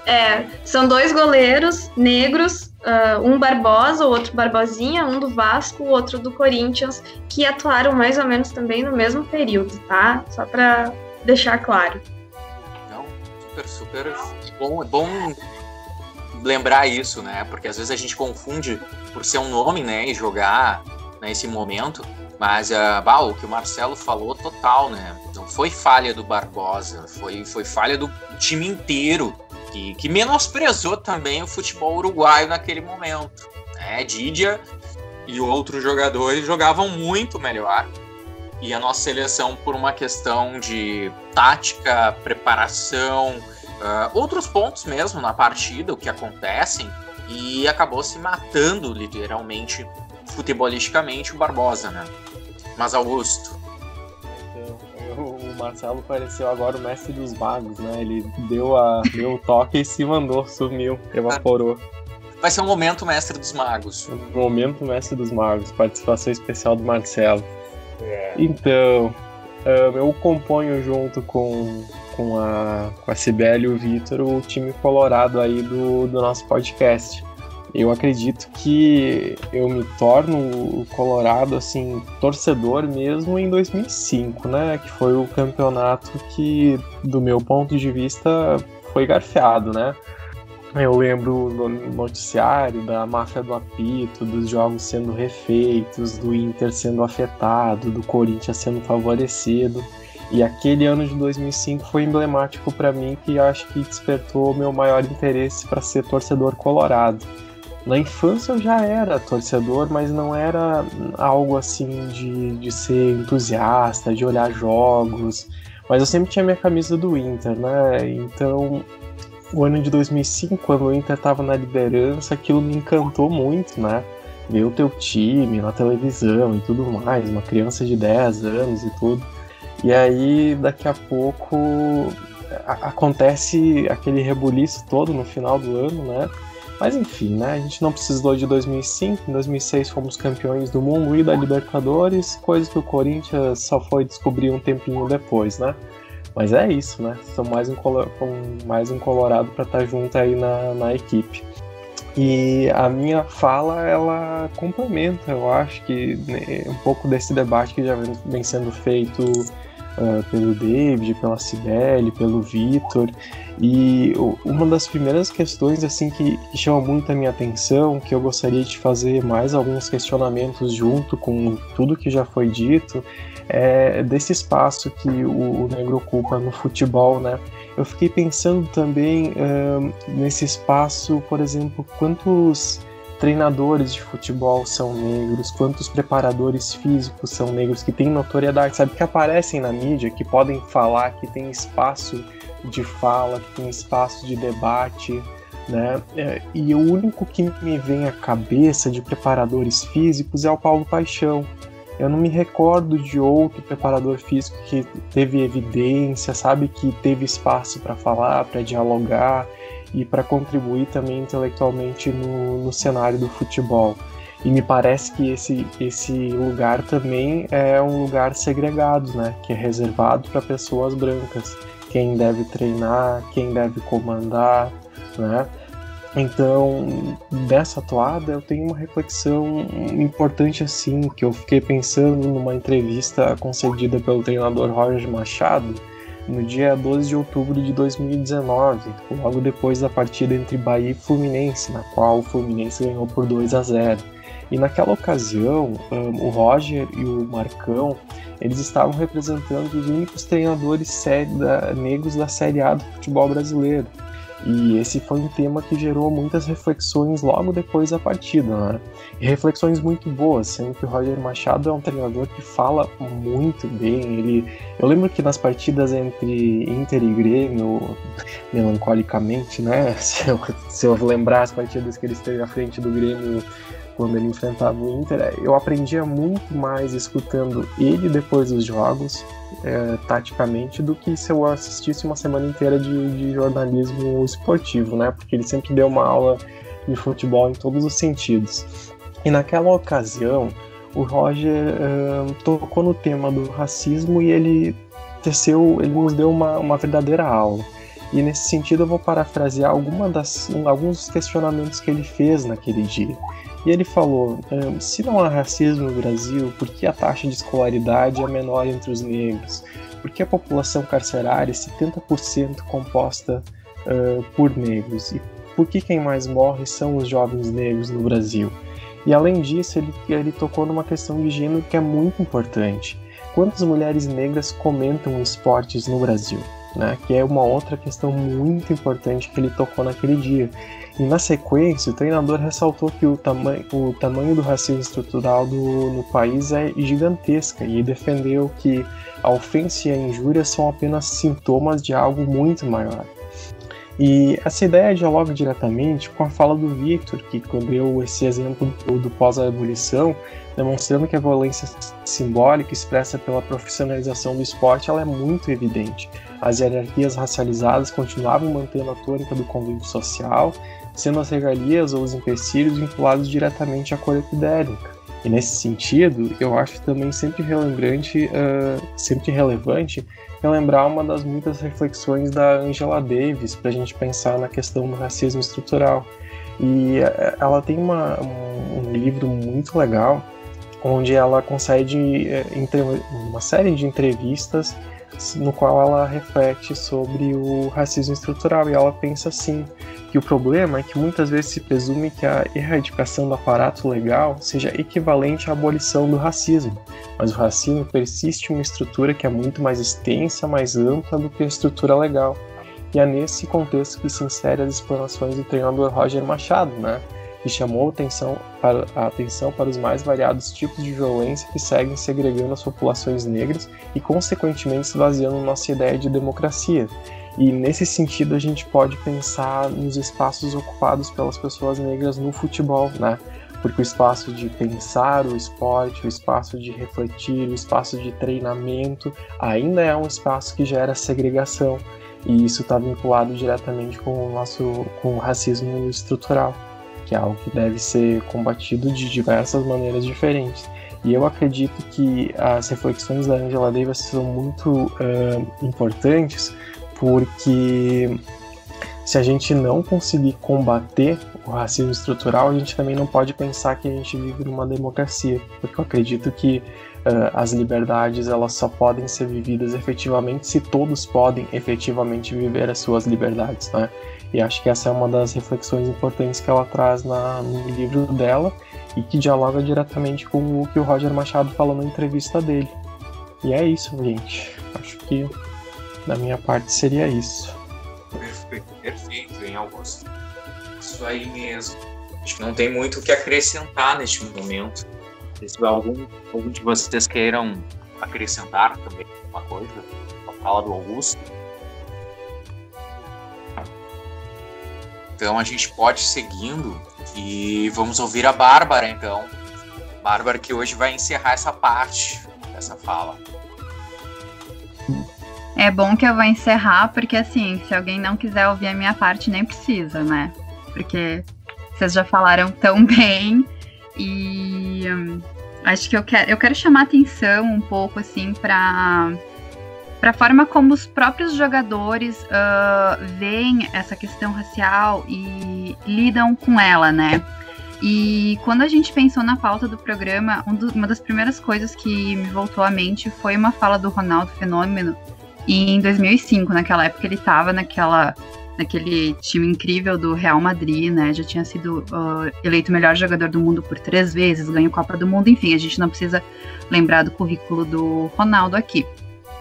É, são dois goleiros negros uh, um Barbosa, o outro Barbosinha, um do Vasco, o outro do Corinthians, que atuaram mais ou menos também no mesmo período, tá? Só para deixar claro. Não, super, super bom, é bom lembrar isso, né? Porque às vezes a gente confunde por ser um nome, né, e jogar nesse momento. Mas uh, bah, o que o Marcelo falou, total, né? Não foi falha do Barbosa, foi, foi falha do time inteiro que, que menosprezou também o futebol uruguaio naquele momento. Né? Didia e outros jogadores jogavam muito melhor. E a nossa seleção, por uma questão de tática, preparação, uh, outros pontos mesmo na partida, o que acontecem, e acabou se matando literalmente, futebolisticamente, o Barbosa, né? Mas Augusto, Marcelo pareceu agora o mestre dos magos, né? Ele deu, a, deu o toque e se mandou, sumiu, evaporou. Vai ser um momento mestre dos magos. Um momento mestre dos magos, participação especial do Marcelo. É. Então, eu componho junto com, com, a, com a Cibele e o Vitor o time colorado aí do, do nosso podcast eu acredito que eu me torno o Colorado assim torcedor mesmo em 2005, né? Que foi o campeonato que, do meu ponto de vista, foi garfeado, né? Eu lembro no noticiário da máfia do apito, dos jogos sendo refeitos, do Inter sendo afetado, do Corinthians sendo favorecido. E aquele ano de 2005 foi emblemático para mim que acho que despertou meu maior interesse para ser torcedor colorado. Na infância eu já era torcedor, mas não era algo assim de, de ser entusiasta, de olhar jogos. Mas eu sempre tinha minha camisa do Inter, né? Então, o ano de 2005, quando o Inter estava na liderança, aquilo me encantou muito, né? Ver o teu time na televisão e tudo mais, uma criança de 10 anos e tudo. E aí, daqui a pouco, acontece aquele rebuliço todo no final do ano, né? Mas enfim, né? A gente não precisou de 2005. Em 2006 fomos campeões do mundo e da Libertadores, coisa que o Corinthians só foi descobrir um tempinho depois, né? Mas é isso, né? São mais um, mais um Colorado para estar tá junto aí na, na equipe. E a minha fala, ela complementa, eu acho que né, um pouco desse debate que já vem sendo feito uh, pelo David, pela Cibele, pelo Vitor. E uma das primeiras questões assim que, chama muito a minha atenção, que eu gostaria de fazer mais alguns questionamentos junto com tudo que já foi dito, é desse espaço que o, negro ocupa no futebol, né? Eu fiquei pensando também nesse espaço, por exemplo, quantos treinadores de futebol são negros, quantos preparadores físicos são negros que têm notoriedade, sabe, que aparecem na mídia, que podem falar, que tem espaço de fala, que tem espaço de debate, né? É, e o único que me vem à cabeça de preparadores físicos é o Paulo Paixão. Eu não me recordo de outro preparador físico que teve evidência, sabe, que teve espaço para falar, para dialogar e para contribuir também intelectualmente no, no cenário do futebol. E me parece que esse, esse lugar também é um lugar segregado, né? Que é reservado para pessoas brancas. Quem deve treinar, quem deve comandar, né? Então, dessa toada, eu tenho uma reflexão importante assim, que eu fiquei pensando numa entrevista concedida pelo treinador Roger Machado, no dia 12 de outubro de 2019, logo depois da partida entre Bahia e Fluminense, na qual o Fluminense ganhou por 2 a 0. E naquela ocasião, um, o Roger e o Marcão, eles estavam representando os únicos treinadores negros da Série A do futebol brasileiro. E esse foi um tema que gerou muitas reflexões logo depois da partida, né? E reflexões muito boas, sendo que o Roger Machado é um treinador que fala muito bem. Ele, eu lembro que nas partidas entre Inter e Grêmio, melancolicamente, né? Se eu, se eu lembrar as partidas que ele esteve à frente do Grêmio quando ele enfrentava o Inter, eu aprendia muito mais escutando ele depois dos jogos, é, taticamente, do que se eu assistisse uma semana inteira de, de, jornalismo esportivo, né? Porque ele sempre deu uma aula de futebol em todos os sentidos. E naquela ocasião, o Roger uh, tocou no tema do racismo e ele teceu, ele nos deu uma, uma verdadeira aula. E nesse sentido eu vou parafrasear alguma das, alguns questionamentos que ele fez naquele dia. E ele falou: se não há racismo no Brasil, por que a taxa de escolaridade é menor entre os negros? Por que a população carcerária é 70% composta uh, por negros? E por que quem mais morre são os jovens negros no Brasil? E além disso, ele, ele tocou numa questão de gênero que é muito importante. Quantas mulheres negras comentam esportes no Brasil? Né? Que é uma outra questão muito importante que ele tocou naquele dia. E na sequência, o treinador ressaltou que o, tama o tamanho do racismo estrutural do, no país é gigantesca e defendeu que a ofensa e a injúria são apenas sintomas de algo muito maior. E essa ideia dialoga diretamente com a fala do Victor, que deu esse exemplo do, pós-abolição, demonstrando que a violência simbólica expressa pela profissionalização do esporte ela é muito evidente. As hierarquias racializadas continuavam mantendo a tônica do convívio social, sendo as regalias ou os empecilhos vinculados diretamente à cor epidérmica. E nesse sentido, eu acho também sempre relembrante, uh, sempre relevante relembrar uma das muitas reflexões da Angela Davis para a gente pensar na questão do racismo estrutural. E uh, ela tem uma, um, um, livro muito legal onde ela concede uh, uma série de entrevistas no qual ela reflete sobre o racismo estrutural e ela pensa assim que o problema é que muitas vezes se presume que a erradicação do aparato legal seja equivalente à abolição do racismo, mas o racismo persiste em uma estrutura que é muito mais extensa, mais ampla do que a estrutura legal. E é nesse contexto que se insere as explanações do treinador Roger Machado, né? Que chamou atenção para, a atenção para os mais variados tipos de violência que seguem segregando as populações negras e, consequentemente, esvaziando nossa ideia de democracia. E nesse sentido, a gente pode pensar nos espaços ocupados pelas pessoas negras no futebol, né? Porque o espaço de pensar o esporte, o espaço de refletir, o espaço de treinamento ainda é um espaço que gera segregação. E isso está vinculado diretamente com o nosso com o racismo estrutural que é algo que deve ser combatido de diversas maneiras diferentes. E eu acredito que as reflexões da Angela Davis são muito uh, importantes porque se a gente não conseguir combater o racismo estrutural, a gente também não pode pensar que a gente vive numa democracia, porque eu acredito que uh, as liberdades elas só podem ser vividas efetivamente se todos podem efetivamente viver as suas liberdades, né? E acho que essa é uma das reflexões importantes que ela traz na, no livro dela e que dialoga diretamente com o que o Roger Machado falou na entrevista dele. E é isso, gente. Acho que da minha parte seria isso. Perfeito, perfeito, hein, Augusto? Isso aí mesmo. Acho que não tem muito o que acrescentar neste momento. Se algum, algum de vocês queiram acrescentar também alguma coisa, a fala do Augusto. Então a gente pode ir seguindo e vamos ouvir a Bárbara, então. Bárbara que hoje vai encerrar essa parte dessa fala. É bom que eu vou encerrar, porque assim, se alguém não quiser ouvir a minha parte, nem precisa, né? Porque vocês já falaram tão bem e hum, acho que eu quero, eu quero chamar atenção um pouco, assim, para para a forma como os próprios jogadores uh, veem essa questão racial e lidam com ela, né? E quando a gente pensou na pauta do programa, um do, uma das primeiras coisas que me voltou à mente foi uma fala do Ronaldo Fenômeno em 2005. Naquela época ele estava naquela naquele time incrível do Real Madrid, né? Já tinha sido uh, eleito melhor jogador do mundo por três vezes, ganhou Copa do Mundo, enfim, a gente não precisa lembrar do currículo do Ronaldo aqui.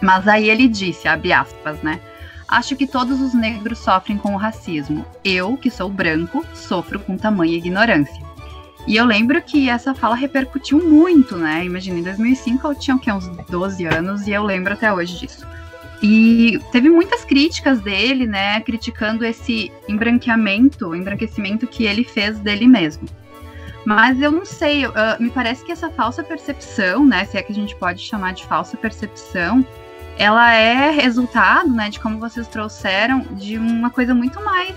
Mas aí ele disse, abre aspas, né? Acho que todos os negros sofrem com o racismo. Eu, que sou branco, sofro com tamanha ignorância. E eu lembro que essa fala repercutiu muito, né? Imagina, em 2005 eu tinha o quê? uns 12 anos e eu lembro até hoje disso. E teve muitas críticas dele, né, criticando esse embranqueamento, embranquecimento que ele fez dele mesmo. Mas eu não sei, uh, me parece que essa falsa percepção, né, se é que a gente pode chamar de falsa percepção, ela é resultado, né, de como vocês trouxeram, de uma coisa muito mais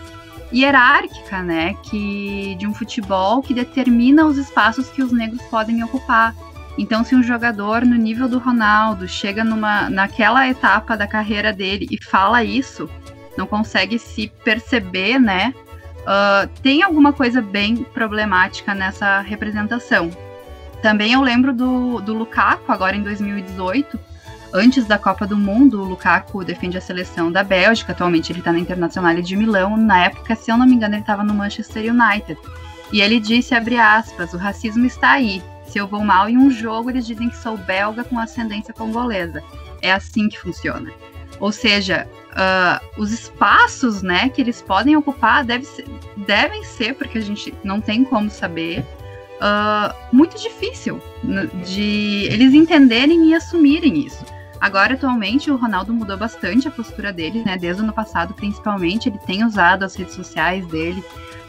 hierárquica, né, que de um futebol que determina os espaços que os negros podem ocupar. Então, se um jogador no nível do Ronaldo chega numa, naquela etapa da carreira dele e fala isso, não consegue se perceber, né? Uh, tem alguma coisa bem problemática nessa representação. Também eu lembro do, do Lukaku, agora em 2018, antes da Copa do Mundo, o Lukaku defende a seleção da Bélgica, atualmente ele está na Internacional de Milão, na época, se eu não me engano, ele estava no Manchester United. E ele disse, abre aspas, o racismo está aí, se eu vou mal em um jogo, eles dizem que sou belga com ascendência congolesa. É assim que funciona. Ou seja, uh, os espaços né, que eles podem ocupar deve ser, devem ser, porque a gente não tem como saber, uh, muito difícil de eles entenderem e assumirem isso. Agora, atualmente, o Ronaldo mudou bastante a postura dele, né? Desde o ano passado, principalmente, ele tem usado as redes sociais dele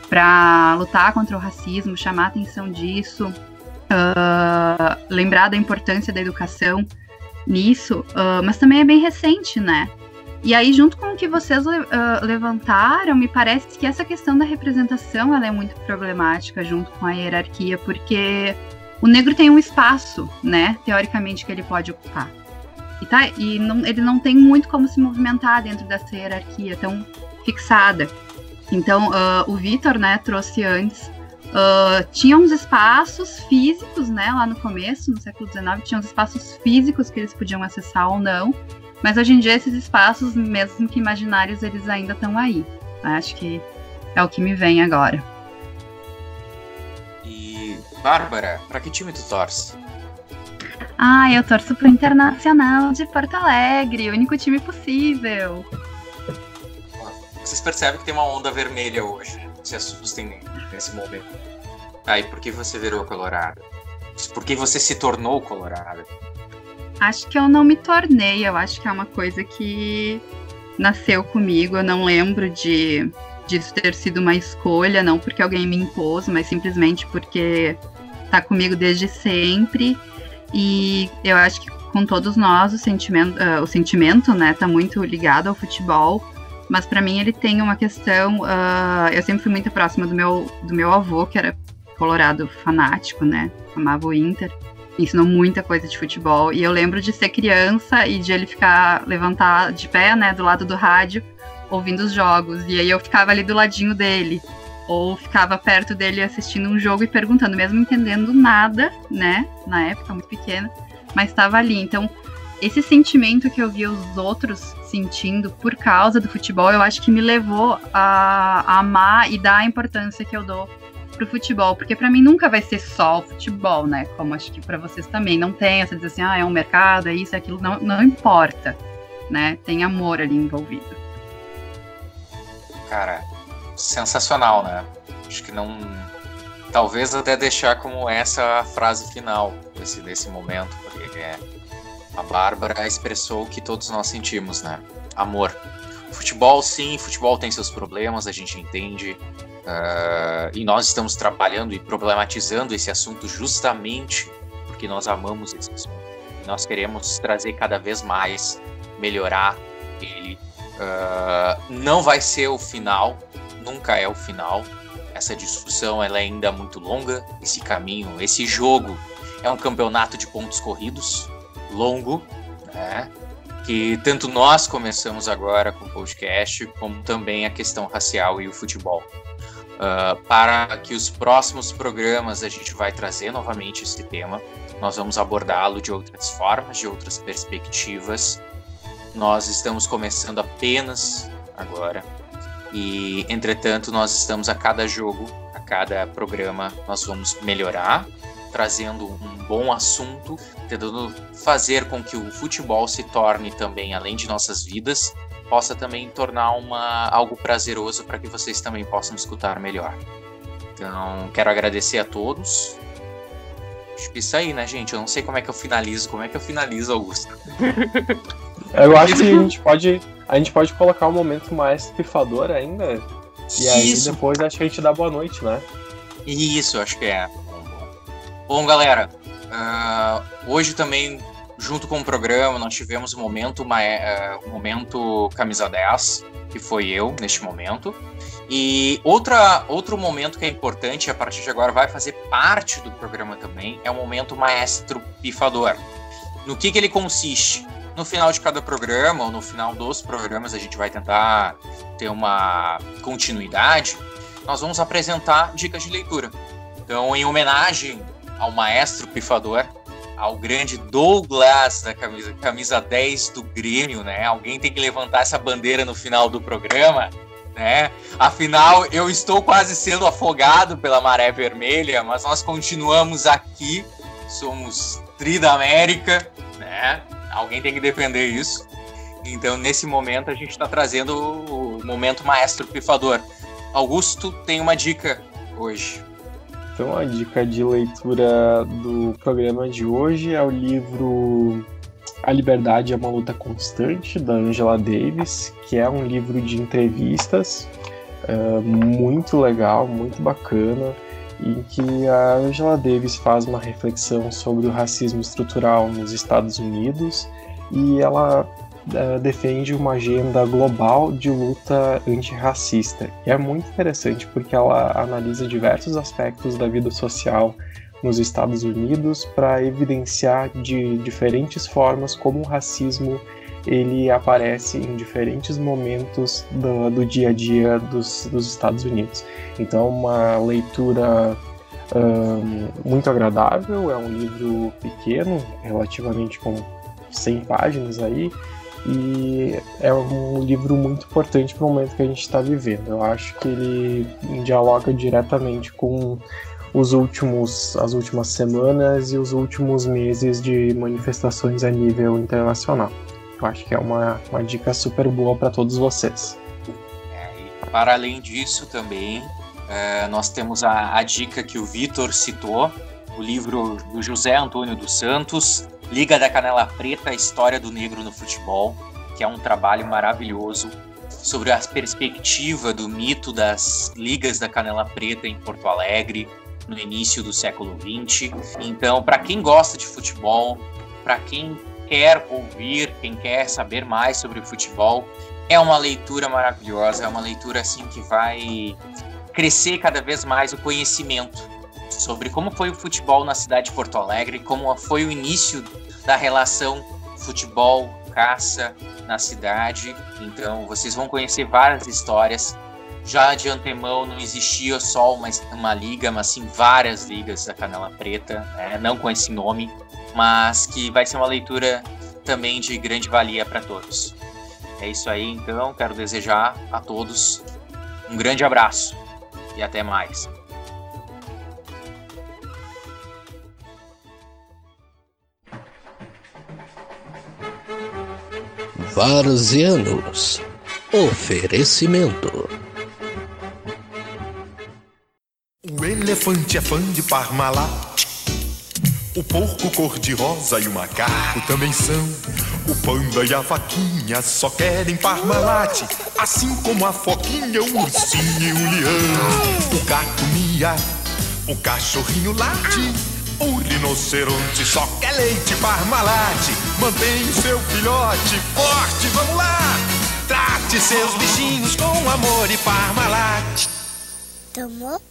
para lutar contra o racismo, chamar a atenção disso, uh, lembrar da importância da educação nisso, uh, mas também é bem recente, né? E aí, junto com o que vocês uh, levantaram, me parece que essa questão da representação ela é muito problemática junto com a hierarquia, porque o negro tem um espaço, né, teoricamente, que ele pode ocupar. E, tá, e não, ele não tem muito como se movimentar dentro dessa hierarquia tão fixada. Então, uh, o Vitor, né, trouxe antes Uh, tinha uns espaços físicos, né, lá no começo, no século XIX, tinha uns espaços físicos que eles podiam acessar ou não, mas hoje em dia esses espaços, mesmo que imaginários, eles ainda estão aí. Acho que é o que me vem agora. E, Bárbara, para que time tu torce? Ah, eu torço pro Internacional de Porto Alegre, o único time possível. Vocês percebem que tem uma onda vermelha hoje. Se assustem nesse momento. Aí, por que você virou colorada? Por que você se tornou colorada? Acho que eu não me tornei, eu acho que é uma coisa que nasceu comigo. Eu não lembro de disso ter sido uma escolha, não porque alguém me impôs, mas simplesmente porque tá comigo desde sempre. E eu acho que com todos nós o sentimento, uh, o sentimento, né, tá muito ligado ao futebol. Mas para mim ele tem uma questão. Uh, eu sempre fui muito próxima do meu, do meu avô, que era colorado fanático, né? Amava o Inter. ensinou muita coisa de futebol. E eu lembro de ser criança e de ele ficar levantar de pé, né, do lado do rádio, ouvindo os jogos. E aí eu ficava ali do ladinho dele. Ou ficava perto dele assistindo um jogo e perguntando, mesmo entendendo nada, né? Na época, muito pequena, mas estava ali. Então, esse sentimento que eu vi os outros sentindo por causa do futebol, eu acho que me levou a, a amar e dar a importância que eu dou pro futebol, porque para mim nunca vai ser só o futebol, né? Como acho que para vocês também não tem essa dizer assim, ah, é um mercado, é isso, é aquilo, não, não importa, né? Tem amor ali envolvido. Cara, sensacional, né? Acho que não talvez até deixar como essa a frase final desse, desse momento, porque é, a Bárbara expressou o que todos nós sentimos, né? Amor. Futebol, sim, futebol tem seus problemas, a gente entende. Uh, e nós estamos trabalhando e problematizando esse assunto justamente porque nós amamos esse assunto. E nós queremos trazer cada vez mais, melhorar ele. Uh, não vai ser o final, nunca é o final. Essa discussão ela é ainda muito longa. Esse caminho, esse jogo é um campeonato de pontos corridos, longo, né? que tanto nós começamos agora com o podcast, como também a questão racial e o futebol. Uh, para que os próximos programas a gente vai trazer novamente esse tema. Nós vamos abordá-lo de outras formas, de outras perspectivas. Nós estamos começando apenas agora. E, entretanto, nós estamos a cada jogo, a cada programa, nós vamos melhorar, trazendo um bom assunto, tentando fazer com que o futebol se torne também, além de nossas vidas, possa também tornar uma, algo prazeroso para que vocês também possam escutar melhor. Então, quero agradecer a todos. Acho que isso aí, né, gente? Eu não sei como é que eu finalizo. Como é que eu finalizo, Augusto? Eu acho que a gente pode, a gente pode colocar um momento mais pifador ainda. E aí isso. depois acho que a gente dá boa noite, né? Isso, acho que é. Bom, galera, uh, hoje também junto com o programa, nós tivemos um momento, uma, uh, um momento camisa 10, que foi eu neste momento. E outra, outro momento que é importante, a partir de agora vai fazer parte do programa também, é o momento maestro pifador. No que, que ele consiste? No final de cada programa, ou no final dos programas, a gente vai tentar ter uma continuidade. Nós vamos apresentar dicas de leitura. Então, em homenagem ao maestro pifador, ao grande Douglas da camisa, camisa 10 do Grêmio, né? Alguém tem que levantar essa bandeira no final do programa, né? Afinal, eu estou quase sendo afogado pela maré vermelha, mas nós continuamos aqui, somos Tri da América, né? Alguém tem que defender isso. Então, nesse momento, a gente está trazendo o momento maestro pifador. Augusto tem uma dica hoje. Então, a dica de leitura do programa de hoje é o livro A Liberdade é uma Luta Constante, da Angela Davis, que é um livro de entrevistas uh, muito legal, muito bacana, em que a Angela Davis faz uma reflexão sobre o racismo estrutural nos Estados Unidos e ela uh, defende uma agenda global de luta antirracista. E é muito interessante porque ela analisa diversos aspectos da vida social nos Estados Unidos para evidenciar de diferentes formas como o racismo ele aparece em diferentes momentos do, do dia a dia dos, dos, Estados Unidos. Então, uma leitura um, muito agradável, é um livro pequeno, relativamente com 100 páginas aí, e é um livro muito importante para o momento que a gente está vivendo. Eu acho que ele dialoga diretamente com os últimos, as últimas semanas e os últimos meses de manifestações a nível internacional. Eu acho que é uma, uma dica super boa para todos vocês. É, para além disso, também é, nós temos a, a dica que o Vitor citou, o livro do José Antônio dos Santos, Liga da Canela Preta, a história do negro no futebol, que é um trabalho maravilhoso sobre a perspectiva do mito das ligas da Canela Preta em Porto Alegre no início do século XX. Então, para quem gosta de futebol, para quem quer ouvir, quem quer saber mais sobre o futebol, é uma leitura maravilhosa, é uma leitura assim que vai crescer cada vez mais o conhecimento sobre como foi o futebol na cidade de Porto Alegre, como foi o início da relação futebol, caça, na cidade. Então vocês vão conhecer várias histórias. Já de antemão não existia só uma, uma liga, mas sim várias ligas da Canela Preta, né? não com esse nome, mas que vai ser uma leitura também de grande valia para todos. É isso aí, então. Quero desejar a todos um grande abraço e até mais. Varzianos. Oferecimento. Elefante é fã de Parmalat. O porco cor-de-rosa e o macaco também são. O panda e a vaquinha só querem Parmalat. Assim como a foquinha, o ursinho e o leão. O gato mia, o cachorrinho late. O rinoceronte só quer leite Parmalat. Mantém o seu filhote forte, vamos lá! Trate seus bichinhos com amor e Parmalat. Tomou?